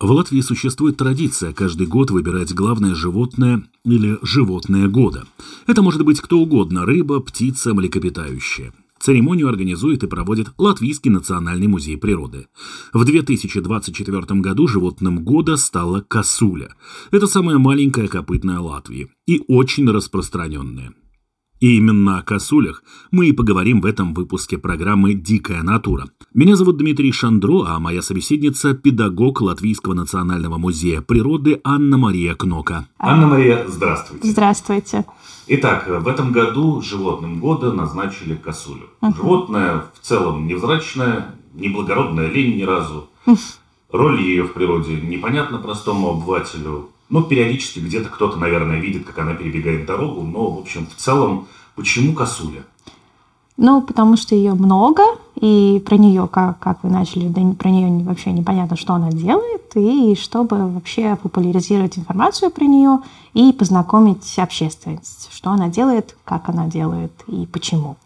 В Латвии существует традиция каждый год выбирать главное животное или животное года. Это может быть кто угодно – рыба, птица, млекопитающее. Церемонию организует и проводит Латвийский национальный музей природы. В 2024 году животным года стала косуля. Это самая маленькая копытная Латвии и очень распространенная. И именно о косулях мы и поговорим в этом выпуске программы «Дикая натура». Меня зовут Дмитрий Шандро, а моя собеседница – педагог Латвийского национального музея природы Анна-Мария Кнока. Анна-Мария, здравствуйте. Здравствуйте. Итак, в этом году животным года назначили косулю. Угу. Животное в целом невзрачное, неблагородное лень ни разу. Роль ее в природе непонятна простому обывателю. Ну, периодически где-то кто-то, наверное, видит, как она перебегает дорогу, но, в общем, в целом, почему косуля? Ну, потому что ее много, и про нее, как, как вы начали, да про нее вообще непонятно, что она делает, и чтобы вообще популяризировать информацию про нее и познакомить общественность, что она делает, как она делает и почему.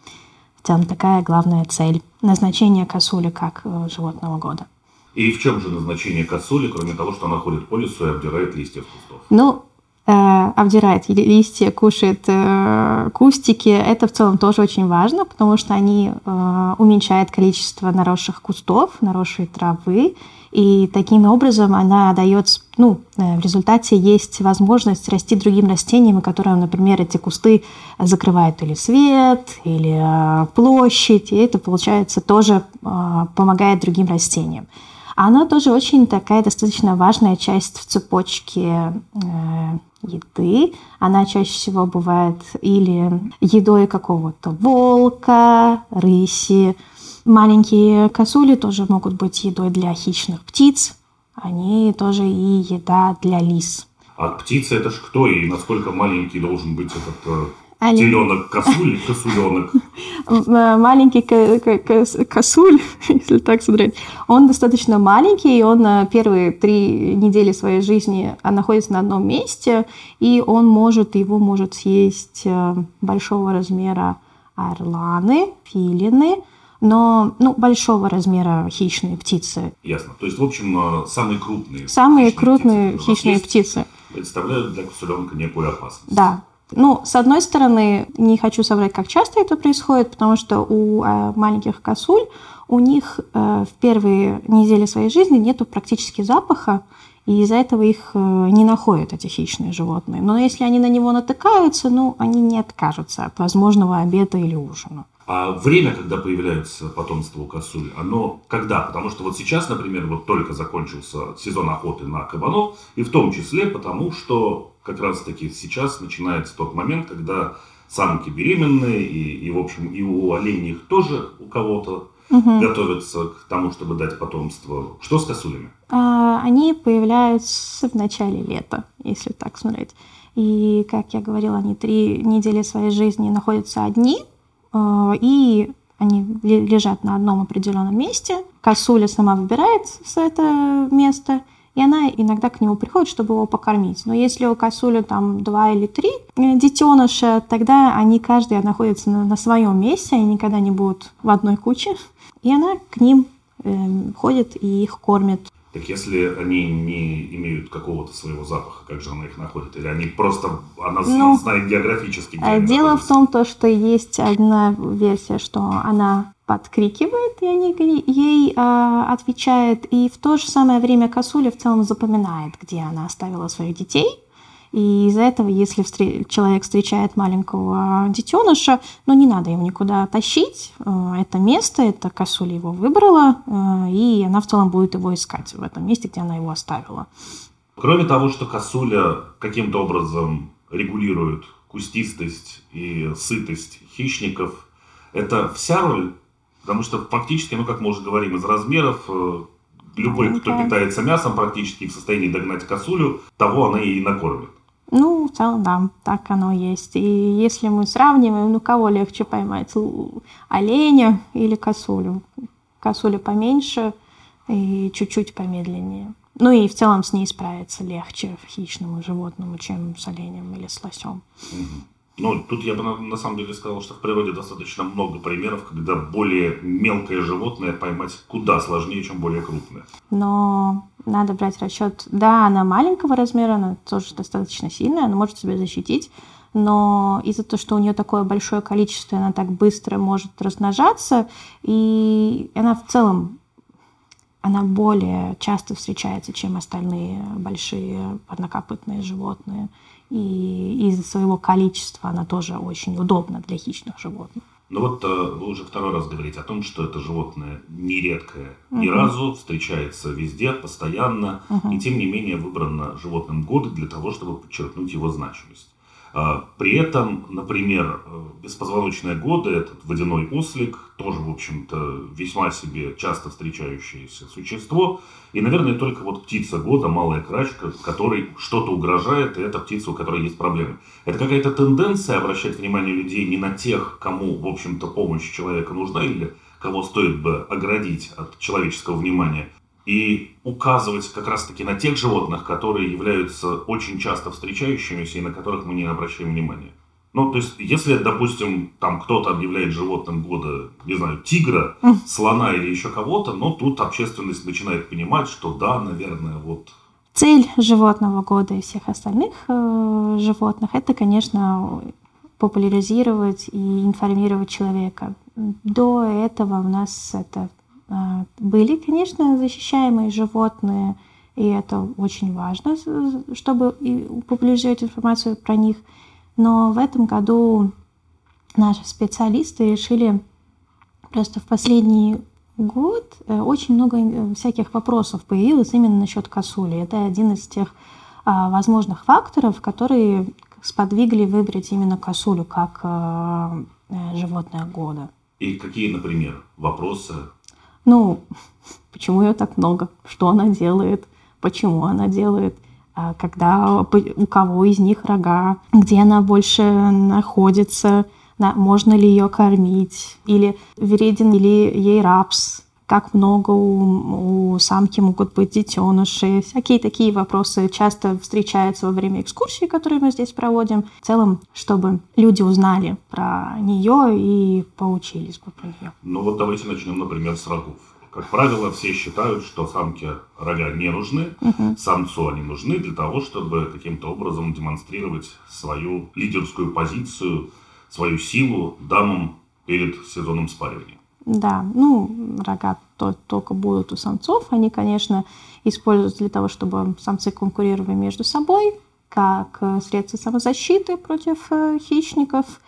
В целом такая главная цель назначения косули как э, животного года. И в чем же назначение косули, кроме того, что она ходит по лесу и обдирает листья с кустов? Ну, э, обдирает листья, кушает э, кустики. Это в целом тоже очень важно, потому что они э, уменьшают количество наросших кустов, наросшей травы. И таким образом она дает, ну, э, в результате есть возможность расти другим растениям, которые, например, эти кусты закрывают или свет, или э, площадь, и это, получается, тоже э, помогает другим растениям. Она тоже очень такая достаточно важная часть в цепочке э, еды. Она чаще всего бывает или едой какого-то волка, рыси. Маленькие косули тоже могут быть едой для хищных птиц. Они тоже и еда для лис. А птица это ж кто и насколько маленький должен быть этот э, Олень. Теленок, косуль, косуленок. Маленький косуль, если так смотреть, он достаточно маленький, и он на первые три недели своей жизни находится на одном месте, и он может, его может съесть э, большого размера орланы, филины, но ну, большого размера хищные птицы. Ясно. То есть, в общем, э, самые крупные. Самые хищные крупные птицы, хищные птицы. Представляют для косуленка некую опасность. Да, ну, с одной стороны, не хочу соврать, как часто это происходит, потому что у э, маленьких косуль у них э, в первые недели своей жизни нету практически запаха, и из-за этого их э, не находят эти хищные животные. Но если они на него натыкаются, ну, они не откажутся от возможного обеда или ужина. А время, когда появляется потомство у косуль, оно когда? Потому что вот сейчас, например, вот только закончился сезон охоты на кабанов, и в том числе потому, что как раз-таки сейчас начинается тот момент, когда самки беременные, и, и в общем, и у оленей тоже у кого-то угу. готовятся к тому, чтобы дать потомство. Что с косулями? А, они появляются в начале лета, если так смотреть. И, как я говорила, они три недели своей жизни находятся одни, и они лежат на одном определенном месте. Косуля сама выбирает это место, и она иногда к нему приходит, чтобы его покормить. Но если у косули там два или три э, детеныша, тогда они каждый находятся на, на своем месте, они никогда не будут в одной куче. И она к ним э, ходит и их кормит. Так если они не имеют какого-то своего запаха, как же она их находит? Или они просто, она ну, знает географически, где Дело находятся? в том, то, что есть одна версия, что она подкрикивает, и они ей э, отвечают. И в то же самое время косуля в целом запоминает, где она оставила своих детей. И из-за этого, если встр... человек встречает маленького детеныша, ну не надо его никуда тащить. Э, это место, это косуля его выбрала, э, и она в целом будет его искать в этом месте, где она его оставила. Кроме того, что косуля каким-то образом регулирует кустистость и сытость хищников, это вся роль Потому что фактически, ну как мы уже говорим, из размеров э, любой, кто питается мясом, практически в состоянии догнать косулю, того она и накормит. Ну, в целом, да, так оно есть. И если мы сравниваем, ну, кого легче поймать, оленя или косулю? Косуля поменьше и чуть-чуть помедленнее. Ну и в целом с ней справиться легче хищному животному, чем с оленем или с лосем. Ну, тут я бы на, на самом деле сказал, что в природе достаточно много примеров, когда более мелкое животное поймать куда сложнее, чем более крупное. Но надо брать расчет, да, она маленького размера, она тоже достаточно сильная, она может себя защитить, но из-за того, что у нее такое большое количество, она так быстро может размножаться, и она в целом она более часто встречается, чем остальные большие парнокопытные животные. И из-за своего количества она тоже очень удобна для хищных животных. Ну вот э, вы уже второй раз говорите о том, что это животное нередкое, ни угу. разу встречается везде, постоянно, угу. и тем не менее выбрано животным годы для того, чтобы подчеркнуть его значимость. А, при этом, например, э, беспозвоночные годы, этот водяной ослик, тоже, в общем-то, весьма себе часто встречающееся существо. И, наверное, только вот птица года, малая крачка, которой что-то угрожает, и это птица, у которой есть проблемы. Это какая-то тенденция обращать внимание людей не на тех, кому, в общем-то, помощь человека нужна, или кого стоит бы оградить от человеческого внимания, и указывать как раз-таки на тех животных, которые являются очень часто встречающимися и на которых мы не обращаем внимания. Ну, то есть, если, допустим, там кто-то объявляет животным года, не знаю, тигра, слона или еще кого-то, ну, тут общественность начинает понимать, что да, наверное, вот... Цель животного года и всех остальных э, животных – это, конечно, популяризировать и информировать человека. До этого у нас это были, конечно, защищаемые животные, и это очень важно, чтобы популяризировать информацию про них. Но в этом году наши специалисты решили просто в последний год э, очень много э, всяких вопросов появилось именно насчет косули. Это один из тех а, возможных факторов, которые сподвигли выбрать именно косулю как а, животное года. И какие, например, вопросы ну, почему ее так много? Что она делает? Почему она делает? А когда у кого из них рога? Где она больше находится? Можно ли ее кормить? Или вреден ли ей рапс? Как много у, у самки могут быть детеныши. Всякие такие вопросы часто встречаются во время экскурсии, которые мы здесь проводим. В целом, чтобы люди узнали про нее и поучились бы про нее. Ну вот давайте начнем, например, с рогов. Как правило, все считают, что самке рога не нужны, угу. самцу они нужны для того, чтобы каким-то образом демонстрировать свою лидерскую позицию, свою силу дамам перед сезоном спаривания. Да, ну, рога то, только будут у самцов. Они, конечно, используются для того, чтобы самцы конкурировали между собой, как э, средство самозащиты против э, хищников.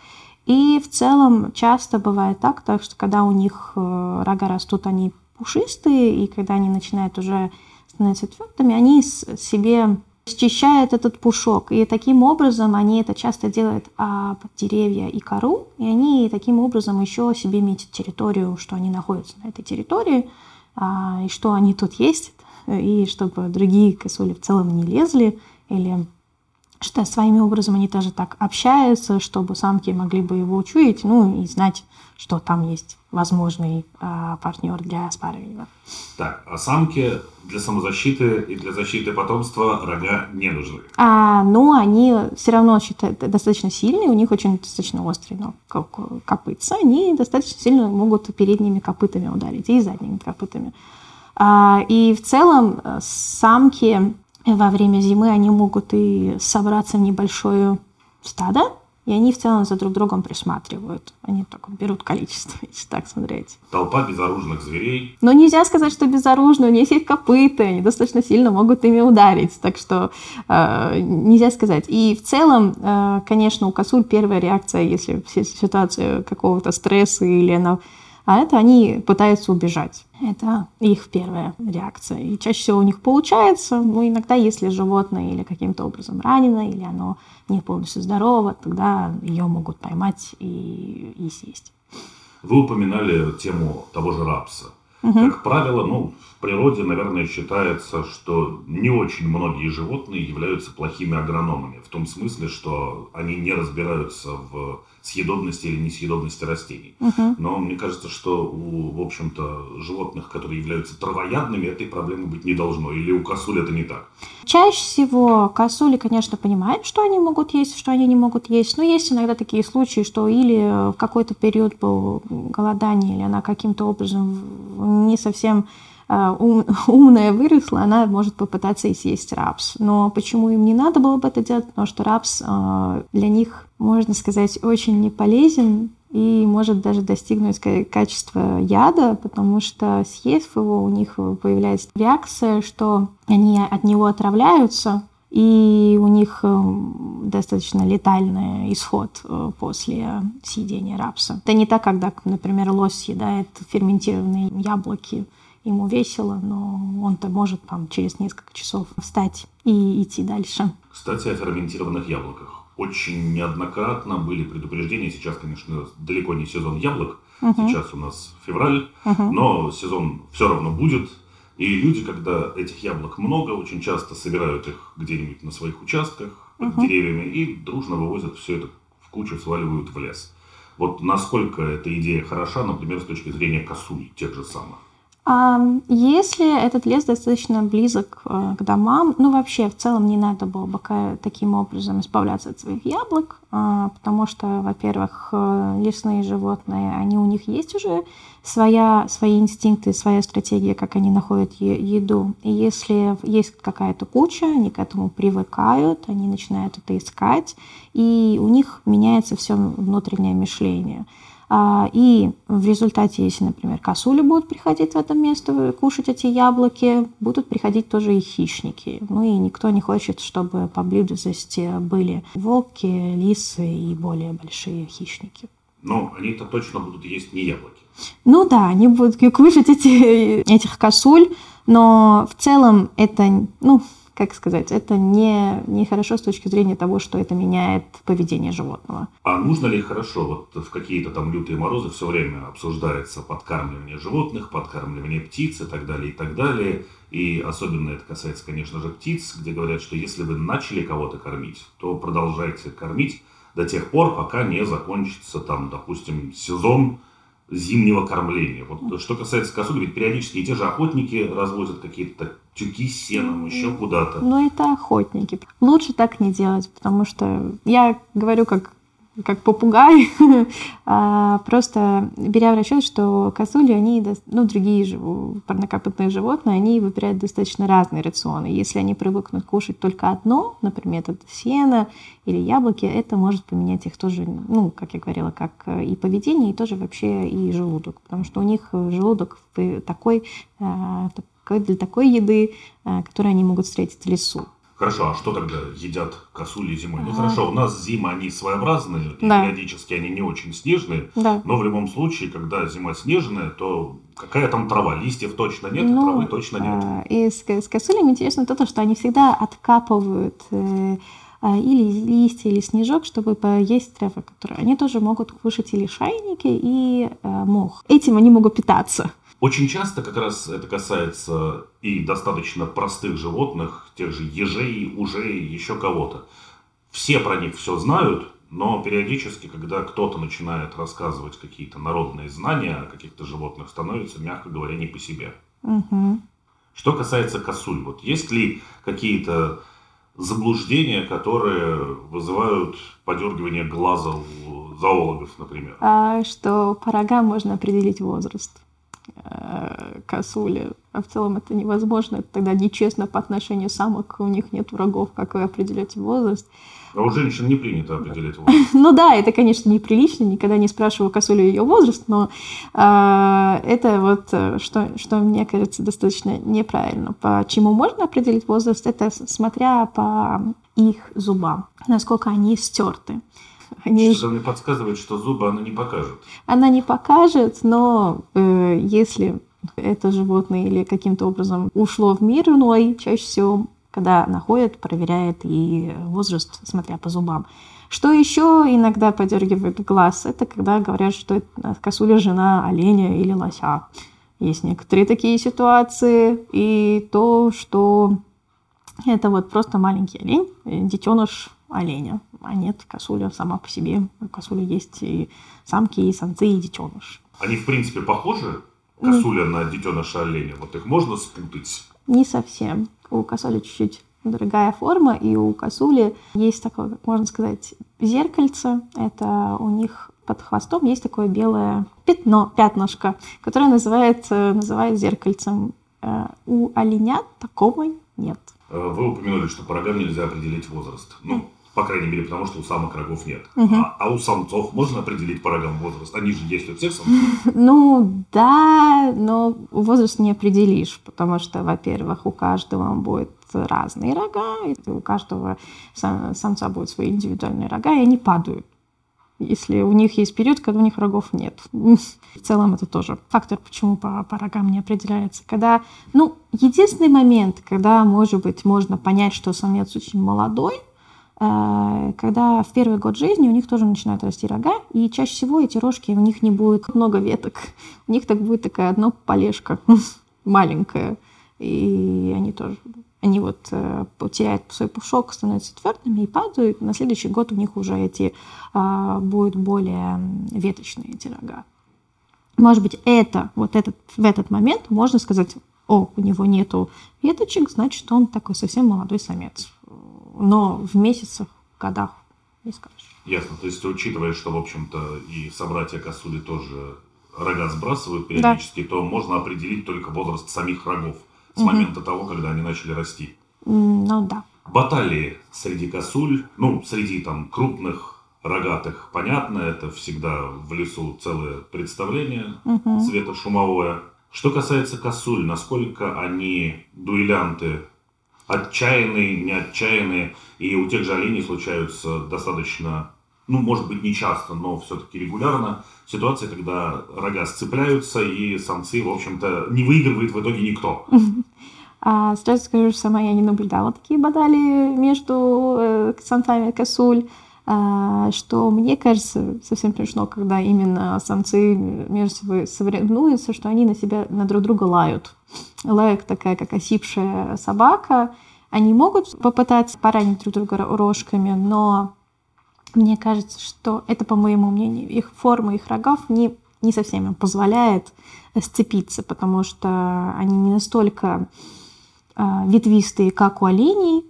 И в целом часто бывает так, так что когда у них э, рога растут, они пушистые, и когда они начинают уже становиться твердыми, они себе счищает этот пушок. И таким образом они это часто делают об деревья и кору, и они таким образом еще себе метят территорию, что они находятся на этой территории, а, и что они тут есть, и чтобы другие косули в целом не лезли, или что своими образом они тоже так общаются, чтобы самки могли бы его учуять, ну и знать, что там есть возможный э, партнер для спаривания. Так, а самки для самозащиты и для защиты потомства рога не нужны? А, ну, они все равно считают, достаточно сильные, у них очень достаточно острые но копытца, они достаточно сильно могут передними копытами ударить и задними копытами. А, и в целом э, самки во время зимы, они могут и собраться в небольшое стадо, и они в целом за друг другом присматривают. Они так вот берут количество, если так смотреть. Толпа безоружных зверей. Но нельзя сказать, что безоружные. У них есть копыта, они достаточно сильно могут ими ударить. Так что э, нельзя сказать. И в целом, э, конечно, у косуль первая реакция, если ситуация какого-то стресса или она а это они пытаются убежать. Это их первая реакция. И чаще всего у них получается, но иногда, если животное или каким-то образом ранено, или оно не полностью здорово, тогда ее могут поймать и, и съесть. Вы упоминали тему того же рапса. Угу. Как правило, ну, в природе, наверное, считается, что не очень многие животные являются плохими агрономами. В том смысле, что они не разбираются в съедобности или несъедобности растений. Угу. Но мне кажется, что у, в общем-то, животных, которые являются травоядными, этой проблемы быть не должно. Или у косуль это не так? Чаще всего косули, конечно, понимают, что они могут есть, что они не могут есть. Но есть иногда такие случаи, что или в какой-то период был голодание, или она каким-то образом не совсем ум, умная выросла, она может попытаться и съесть рапс. Но почему им не надо было бы это делать? Потому что рапс а, для них, можно сказать, очень не полезен и может даже достигнуть качества яда, потому что съев его, у них появляется реакция, что они от него отравляются, и у них достаточно летальный исход э, после съедения рапса. Это не так, когда, например, лось съедает ферментированные яблоки, ему весело, но он-то может там через несколько часов встать и идти дальше. Кстати, о ферментированных яблоках. Очень неоднократно были предупреждения. Сейчас, конечно, далеко не сезон яблок. Угу. Сейчас у нас февраль, угу. но сезон все равно будет. И люди, когда этих яблок много, очень часто собирают их где-нибудь на своих участках, под угу. деревьями, и дружно вывозят все это в кучу, сваливают в лес. Вот насколько эта идея хороша, например, с точки зрения косуль, тех же самых? Если этот лес достаточно близок э, к домам, ну вообще в целом не надо было бы таким образом избавляться от своих яблок, а, потому что, во-первых, э, лесные животные, они у них есть уже своя, свои инстинкты, своя стратегия, как они находят еду. И если есть какая-то куча, они к этому привыкают, они начинают это искать, и у них меняется все внутреннее мышление. А, и в результате, если, например, косули будут приходить в это место, кушать эти яблоки, будут приходить тоже и хищники. Ну и никто не хочет, чтобы поблизости были волки, лисы и более большие хищники. Но они-то точно будут есть не яблоки. Ну да, они будут кушать эти, этих косуль, но в целом это, ну, как сказать, это не, не хорошо с точки зрения того, что это меняет поведение животного. А нужно ли хорошо, вот в какие-то там лютые морозы все время обсуждается подкармливание животных, подкармливание птиц и так далее, и так далее. И особенно это касается, конечно же, птиц, где говорят, что если вы начали кого-то кормить, то продолжайте кормить до тех пор, пока не закончится там, допустим, сезон зимнего кормления. Вот что касается косули, ведь периодически и те же охотники развозят какие-то тюки с сеном еще куда-то. Ну, это охотники. Лучше так не делать, потому что я говорю как как попугай, а, просто беря в расчет, что косули, они, ну, другие парнокопытные животные, они выбирают достаточно разные рационы. Если они привыкнут кушать только одно, например, это сено или яблоки, это может поменять их тоже, ну, как я говорила, как и поведение, и тоже вообще и желудок, потому что у них желудок такой, а, такой для такой еды, которую они могут встретить в лесу. Хорошо, а что тогда едят косули зимой? Ну хорошо, у нас зима, они своеобразные, да. периодически они не очень снежные, да. но в любом случае, когда зима снежная, то какая там трава? Листьев точно нет, ну, травы точно нет. А, и с, с косулями интересно то, что они всегда откапывают э, а, или листья, или снежок, чтобы поесть травы, которые они тоже могут кушать или шайники, и э, мох. Этим они могут питаться. Очень часто как раз это касается и достаточно простых животных, тех же ежей, ужей, еще кого-то. Все про них все знают, но периодически, когда кто-то начинает рассказывать какие-то народные знания о каких-то животных, становится, мягко говоря, не по себе. Угу. Что касается косуль, вот есть ли какие-то заблуждения, которые вызывают подергивание глаза у зоологов, например? А, что по рогам можно определить возраст. Э, косули. А в целом это невозможно. Это тогда нечестно по отношению самок. У них нет врагов, как вы определяете возраст. А у женщин не принято определять возраст. ну да, это, конечно, неприлично. Никогда не спрашиваю косулю ее возраст, но э, это вот э, что, что мне кажется достаточно неправильно. Почему можно определить возраст? Это смотря по их зубам, насколько они стерты. Они... Что-то мне подсказывает, что зубы она не покажет. Она не покажет, но э, если это животное или каким-то образом ушло в мир иной, чаще всего, когда находят, проверяет и возраст, смотря по зубам. Что еще иногда подергивает глаз, это когда говорят, что это косуля жена оленя или лося. Есть некоторые такие ситуации. И то, что это вот просто маленький олень, детеныш оленя, а нет косуля сама по себе. У косули есть и самки, и самцы, и детеныш. Они, в принципе, похожи, косуля mm. на детеныша оленя? Вот их можно спутать? Не совсем. У косули чуть-чуть другая форма, и у косули есть такое, как можно сказать, зеркальце. Это у них под хвостом есть такое белое пятно, пятнышко, которое называется, называют зеркальцем. Э, у оленят такого нет. Э, вы упомянули, что по рогам нельзя определить возраст. Ну, по крайней мере, потому что у самок рогов нет. Угу. А, а у самцов можно определить по рогам возраст? Они же есть у всех самцов? Ну, да, но возраст не определишь, потому что, во-первых, у каждого будет разные рога, и у каждого самца будут свои индивидуальные рога, и они падают если у них есть период, когда у них рогов нет. В целом это тоже фактор, почему по, по рогам не определяется. Когда, ну, единственный момент, когда, может быть, можно понять, что самец очень молодой, когда в первый год жизни у них тоже начинают расти рога, и чаще всего эти рожки, у них не будет много веток. У них так будет такая одно полежка маленькая, и они тоже они вот э, теряют свой пушок, становятся твердыми и падают. На следующий год у них уже эти э, будут более веточные эти рога. Может быть, это, вот этот, в этот момент можно сказать, о, у него нету веточек, значит, он такой совсем молодой самец. Но в месяцах, годах не скажешь. Ясно. То есть, учитывая, что, в общем-то, и собратья косули тоже рога сбрасывают периодически, да. то можно определить только возраст самих рогов с угу. момента того, когда они начали расти. Ну да. Баталии среди косуль, ну, среди там крупных рогатых, понятно, это всегда в лесу целое представление угу. светошумовое. Что касается косуль, насколько они дуэлянты, отчаянные, не отчаянные, и у тех же оленей случаются достаточно ну, может быть, не часто, но все-таки регулярно, ситуация, когда рога сцепляются, и самцы, в общем-то, не выигрывает в итоге никто. А, сразу скажу, что сама я не наблюдала такие баталии между э, самцами косуль, что мне кажется совсем смешно, когда именно самцы между собой соревнуются, что они на себя, на друг друга лают. Лают такая, как осипшая собака. Они могут попытаться поранить друг друга рожками, но мне кажется, что это, по моему мнению, их форма их рогов не, не совсем им позволяет сцепиться, потому что они не настолько э, ветвистые, как у оленей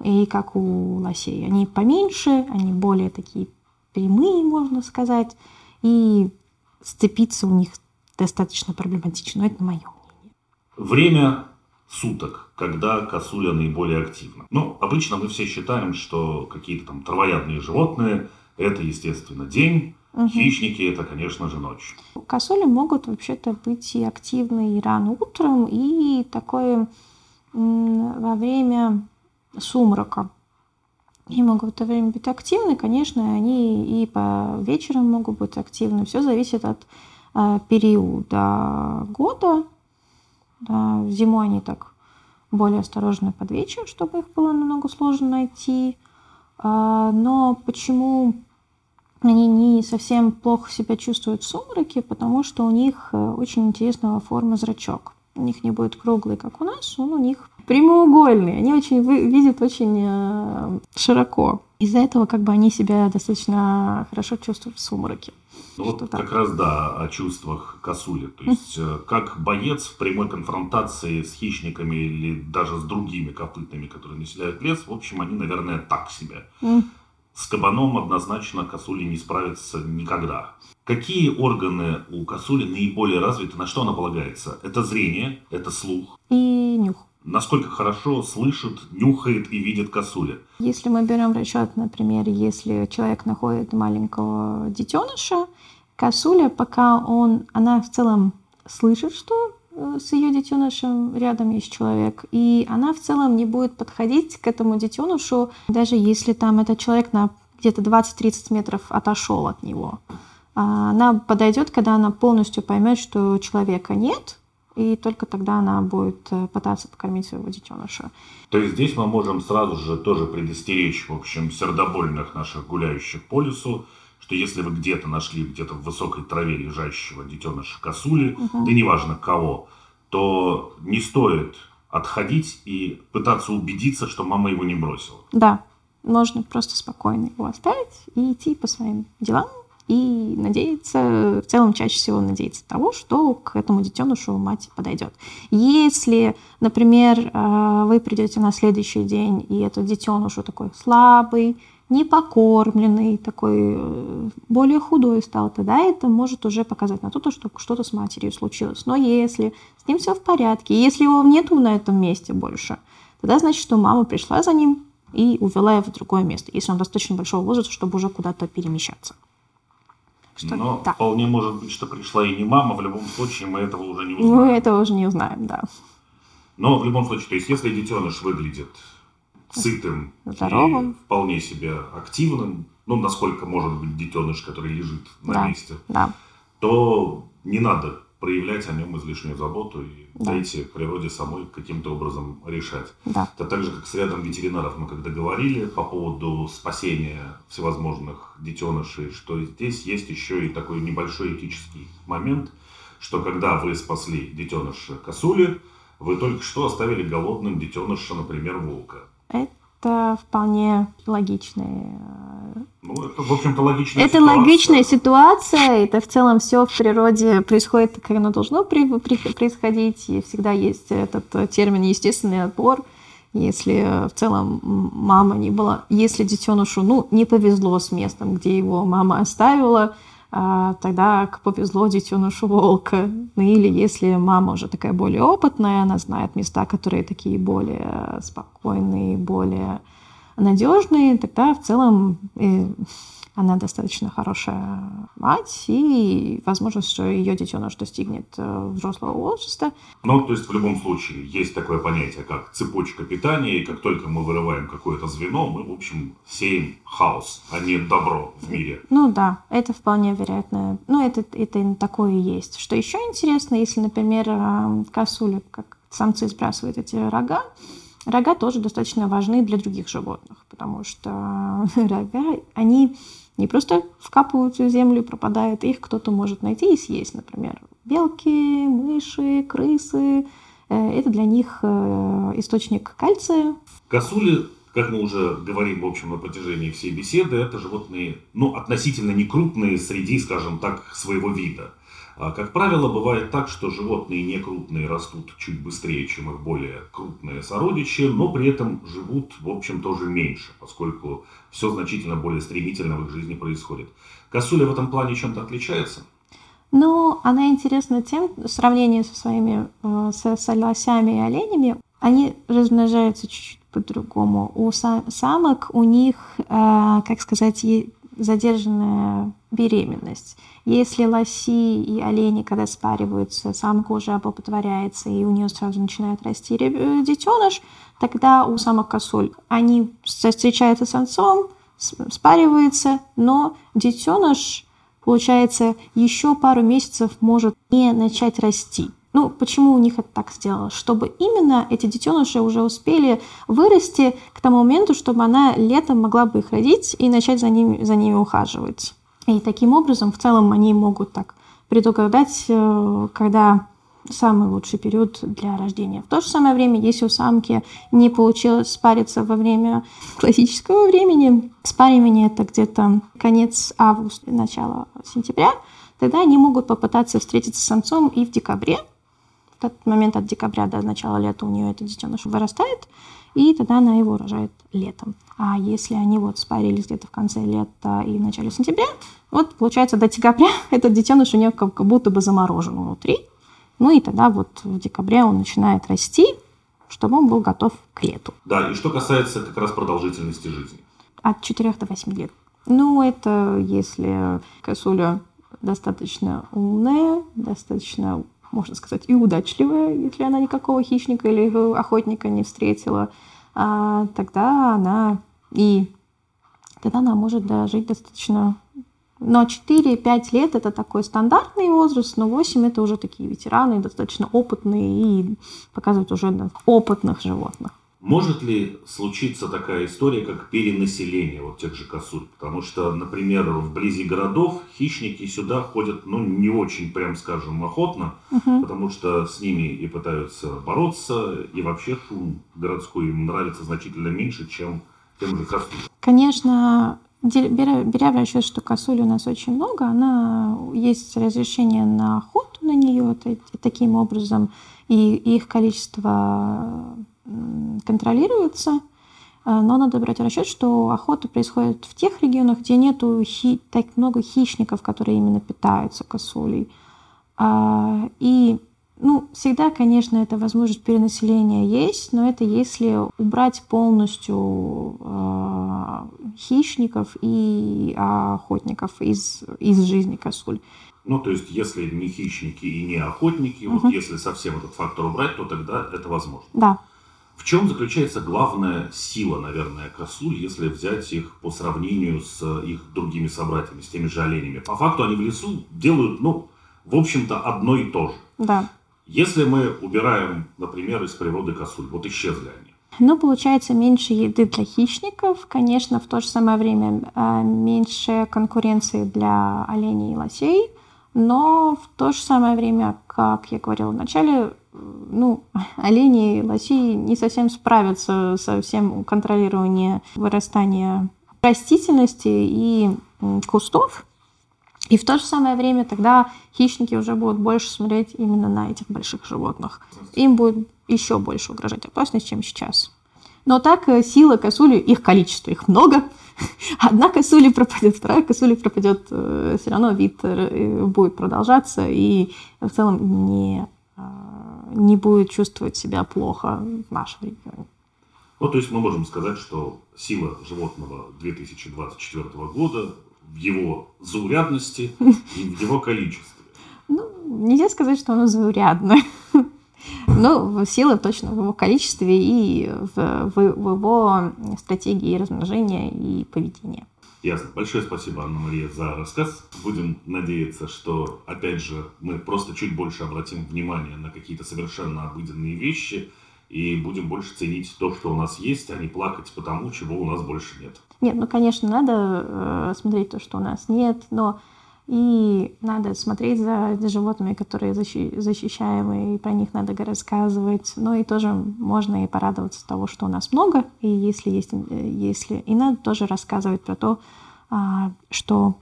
и как у лосей. Они поменьше, они более такие прямые, можно сказать, и сцепиться у них достаточно проблематично. Но это мое мнение. Время суток, когда косуля наиболее активна. Ну, обычно мы все считаем, что какие-то там травоядные животные – это, естественно, день, угу. хищники – это, конечно же, ночь. Косули могут вообще-то быть и активны и рано утром, и такое во время сумрака. И могут в это время быть активны, конечно, они и по вечерам могут быть активны. Все зависит от э, периода года, да, зимой они так более осторожны под вечер, чтобы их было намного сложно найти. А, но почему они не совсем плохо себя чувствуют в сумраке? Потому что у них э, очень интересного формы зрачок. У них не будет круглый, как у нас, он у них прямоугольный. Они очень видят очень э, широко. Из-за этого как бы они себя достаточно хорошо чувствуют в сумраке. Ну, вот так. как раз, да, о чувствах косули. То есть, mm. как боец в прямой конфронтации с хищниками или даже с другими копытными, которые населяют лес, в общем, они, наверное, так себе. С кабаном однозначно косули не справится никогда. Какие органы у косули наиболее развиты, на что она полагается? Это зрение, это слух. И нюх насколько хорошо слышит, нюхает и видит косуля. Если мы берем в расчет, например, если человек находит маленького детеныша, косуля, пока он, она в целом слышит, что с ее детенышем рядом есть человек, и она в целом не будет подходить к этому детенышу, даже если там этот человек на где-то 20-30 метров отошел от него. А она подойдет, когда она полностью поймет, что человека нет, и только тогда она будет э, пытаться покормить своего детеныша. То есть здесь мы можем сразу же тоже предостеречь, в общем, сердобольных наших гуляющих по лесу что если вы где-то нашли где-то в высокой траве лежащего детеныша косули, угу. да неважно кого, то не стоит отходить и пытаться убедиться, что мама его не бросила. Да, можно просто спокойно его оставить и идти по своим делам и надеяться, в целом чаще всего надеяться того, что к этому детенышу мать подойдет. Если, например, э, вы придете на следующий день, и этот детеныш такой слабый, непокормленный, такой э, более худой стал, тогда это может уже показать на то, что что-то с матерью случилось. Но если с ним все в порядке, если его нету на этом месте больше, тогда значит, что мама пришла за ним и увела его в другое место, если он достаточно большого возраста, чтобы уже куда-то перемещаться. Что, Но да. вполне может быть, что пришла и не мама, в любом случае мы этого уже не узнаем. Мы этого уже не узнаем, да. Но в любом случае, то есть если детеныш выглядит сытым, здоровым, и вполне себе активным, ну, насколько может быть детеныш, который лежит на да, месте, да. то не надо проявлять о нем излишнюю заботу и да. дайте природе самой каким-то образом решать. Да. Это так же, как с рядом ветеринаров мы когда говорили по поводу спасения всевозможных детенышей, что здесь есть еще и такой небольшой этический момент, что когда вы спасли детеныша косули, вы только что оставили голодным детеныша, например, волка. Это вполне логичные. Ну, в общем-то, логичная это ситуация. логичная ситуация. Это в целом все в природе происходит, как оно должно при, при, происходить. И всегда есть этот термин естественный отбор. Если в целом мама не была, если детенышу ну, не повезло с местом, где его мама оставила, а, тогда повезло детенышу волка. Ну или если мама уже такая более опытная, она знает места, которые такие более спокойные, более надежные, тогда в целом э, она достаточно хорошая мать, и возможно, что ее детеныш достигнет э, взрослого возраста. Ну, то есть в любом случае есть такое понятие, как цепочка питания, и как только мы вырываем какое-то звено, мы, в общем, сеем хаос, а не добро в мире. Ну да, это вполне вероятно. Ну, это, это такое и есть. Что еще интересно, если, например, э, косуля, как самцы сбрасывают эти рога, рога тоже достаточно важны для других животных, потому что рога, они не просто вкапываются в землю и пропадают, их кто-то может найти и съесть, например, белки, мыши, крысы. Э, это для них э, источник кальция. Косули, как мы уже говорим, в общем, на протяжении всей беседы, это животные, ну, относительно некрупные среди, скажем так, своего вида. А, как правило, бывает так, что животные некрупные растут чуть быстрее, чем их более крупные сородичи, но при этом живут, в общем, тоже меньше, поскольку все значительно более стремительно в их жизни происходит. Косуля в этом плане чем-то отличается? Ну, она интересна тем, в сравнении со своими э, со, лосями и оленями, они размножаются чуть-чуть по-другому. У самок у них, э, как сказать, задержанная беременность. Если лоси и олени, когда спариваются, самка уже оплодотворяется, и у нее сразу начинает расти э, детеныш, тогда у самок косуль они встречаются с самцом, спариваются, но детеныш, получается, еще пару месяцев может не начать расти. Ну, почему у них это так сделалось? Чтобы именно эти детеныши уже успели вырасти к тому моменту, чтобы она летом могла бы их родить и начать за ними, за ними ухаживать. И таким образом, в целом, они могут так предугадать, э, когда самый лучший период для рождения. В то же самое время, если у самки не получилось спариться во время классического времени, спаривание это где-то конец августа, начало сентября, тогда они могут попытаться встретиться с самцом и в декабре, тот момент от декабря до начала лета у нее этот детеныш вырастает, и тогда она его рожает летом. А если они вот спарились где-то в конце лета и в начале сентября, вот получается до декабря этот детеныш у нее как, будто бы заморожен внутри. Ну и тогда вот в декабре он начинает расти, чтобы он был готов к лету. Да, и что касается как раз продолжительности жизни. От 4 до 8 лет. Ну, это если косуля достаточно умная, достаточно можно сказать, и удачливая, если она никакого хищника или охотника не встретила, а, тогда она и тогда она может дожить достаточно но 4-5 лет это такой стандартный возраст, но 8 это уже такие ветераны, достаточно опытные и показывают уже опытных животных. Может ли случиться такая история, как перенаселение вот тех же косуль? Потому что, например, вблизи городов хищники сюда ходят, ну, не очень, прям скажем, охотно, угу. потому что с ними и пытаются бороться, и вообще шум городской им нравится значительно меньше, чем тем же косулям. Конечно, беря, беря в расчет, что косули у нас очень много, она есть разрешение на охоту на нее таким образом, и их количество контролируется, э, но надо брать в расчет, что охота происходит в тех регионах, где нет хи- так много хищников, которые именно питаются косулей. А, и ну, всегда, конечно, эта возможность перенаселения есть, но это если убрать полностью э, хищников и охотников из, из жизни косуль. Ну, то есть, если не хищники и не охотники, угу. вот если совсем этот фактор убрать, то тогда это возможно. Да. В чем заключается главная сила, наверное, косуль, если взять их по сравнению с их другими собратьями, с теми же оленями? По факту они в лесу делают, ну, в общем-то, одно и то же. Да. Если мы убираем, например, из природы косуль, вот исчезли они. Ну, получается меньше еды для хищников, конечно, в то же самое время а, меньше конкуренции для оленей и лосей, но в то же самое время, как я говорила вначале, ну, олени и лоси не совсем справятся со всем контролированием вырастания растительности и кустов. И в то же самое время тогда хищники уже будут больше смотреть именно на этих больших животных. Им будет еще больше угрожать опасность, чем сейчас. Но так э, сила косули, их количество, их много. Одна косуля пропадет, вторая косуля пропадет, э, все равно вид э, будет продолжаться и в целом не не будет чувствовать себя плохо в нашем регионе. Ну, то есть мы можем сказать, что сила животного 2024 года в его заурядности и в его количестве. Ну, нельзя сказать, что оно заурядное. Но сила точно в его количестве и в, в, в его стратегии размножения и поведения. Ясно. Большое спасибо, Анна-Мария, за рассказ. Будем надеяться, что, опять же, мы просто чуть больше обратим внимание на какие-то совершенно обыденные вещи и будем больше ценить то, что у нас есть, а не плакать по тому, чего у нас больше нет. Нет, ну, конечно, надо э, смотреть то, что у нас нет, но и надо смотреть за, животными, которые защи, защищаемы, и про них надо рассказывать. Но и тоже можно и порадоваться того, что у нас много, и если есть, э, если и надо тоже рассказывать про то, а, что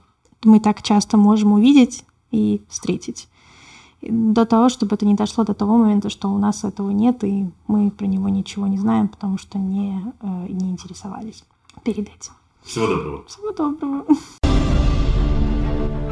мы так часто можем увидеть и встретить. До того, чтобы это не дошло до того момента, что у нас этого нет, и мы про него ничего не знаем, потому что не, э, не интересовались перед этим. Всего доброго. Всего доброго.